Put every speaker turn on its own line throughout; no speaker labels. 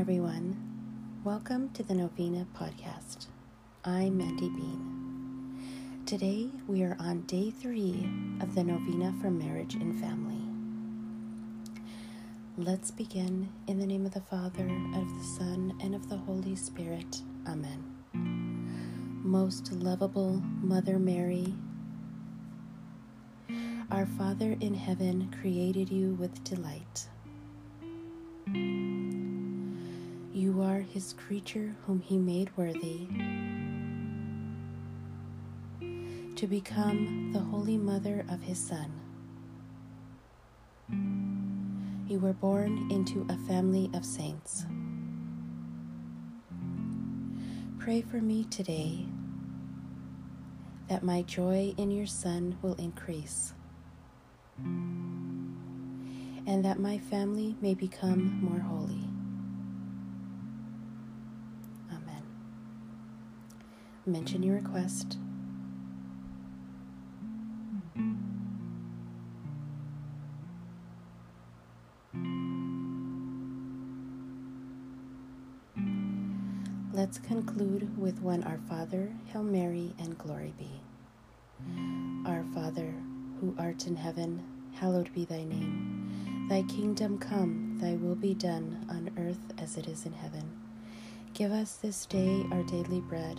everyone. Welcome to the Novena Podcast. I'm Mandy Bean. Today we are on day three of the Novena for Marriage and Family. Let's begin in the name of the Father, of the Son, and of the Holy Spirit. Amen. Most lovable Mother Mary, our Father in heaven created you with delight. You are his creature whom he made worthy to become the holy mother of his Son. You were born into a family of saints. Pray for me today that my joy in your Son will increase and that my family may become more holy. Mention your request. Let's conclude with one Our Father, Hail Mary, and Glory be. Our Father, who art in heaven, hallowed be thy name. Thy kingdom come, thy will be done on earth as it is in heaven. Give us this day our daily bread,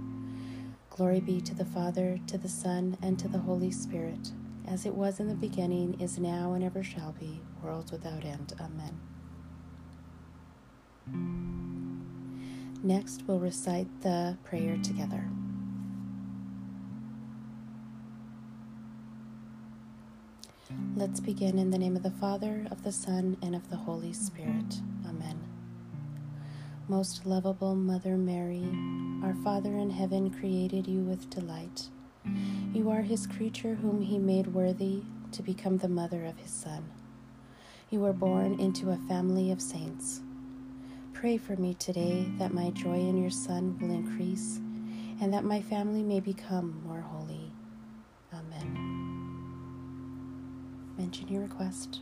Glory be to the Father, to the Son, and to the Holy Spirit, as it was in the beginning, is now, and ever shall be, worlds without end. Amen. Next, we'll recite the prayer together. Let's begin in the name of the Father, of the Son, and of the Holy Spirit. Most lovable Mother Mary, our Father in heaven created you with delight. You are his creature whom he made worthy to become the mother of his Son. You were born into a family of saints. Pray for me today that my joy in your Son will increase and that my family may become more holy. Amen. Mention your request.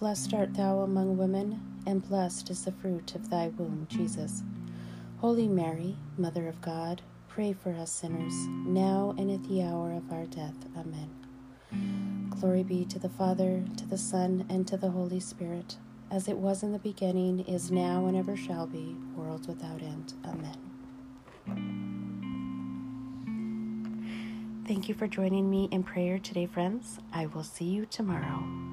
Blessed art thou among women, and blessed is the fruit of thy womb, Jesus. Holy Mary, Mother of God, pray for us sinners, now and at the hour of our death. Amen. Glory be to the Father, to the Son, and to the Holy Spirit, as it was in the beginning, is now, and ever shall be, worlds without end. Amen. Thank you for joining me in prayer today, friends. I will see you tomorrow.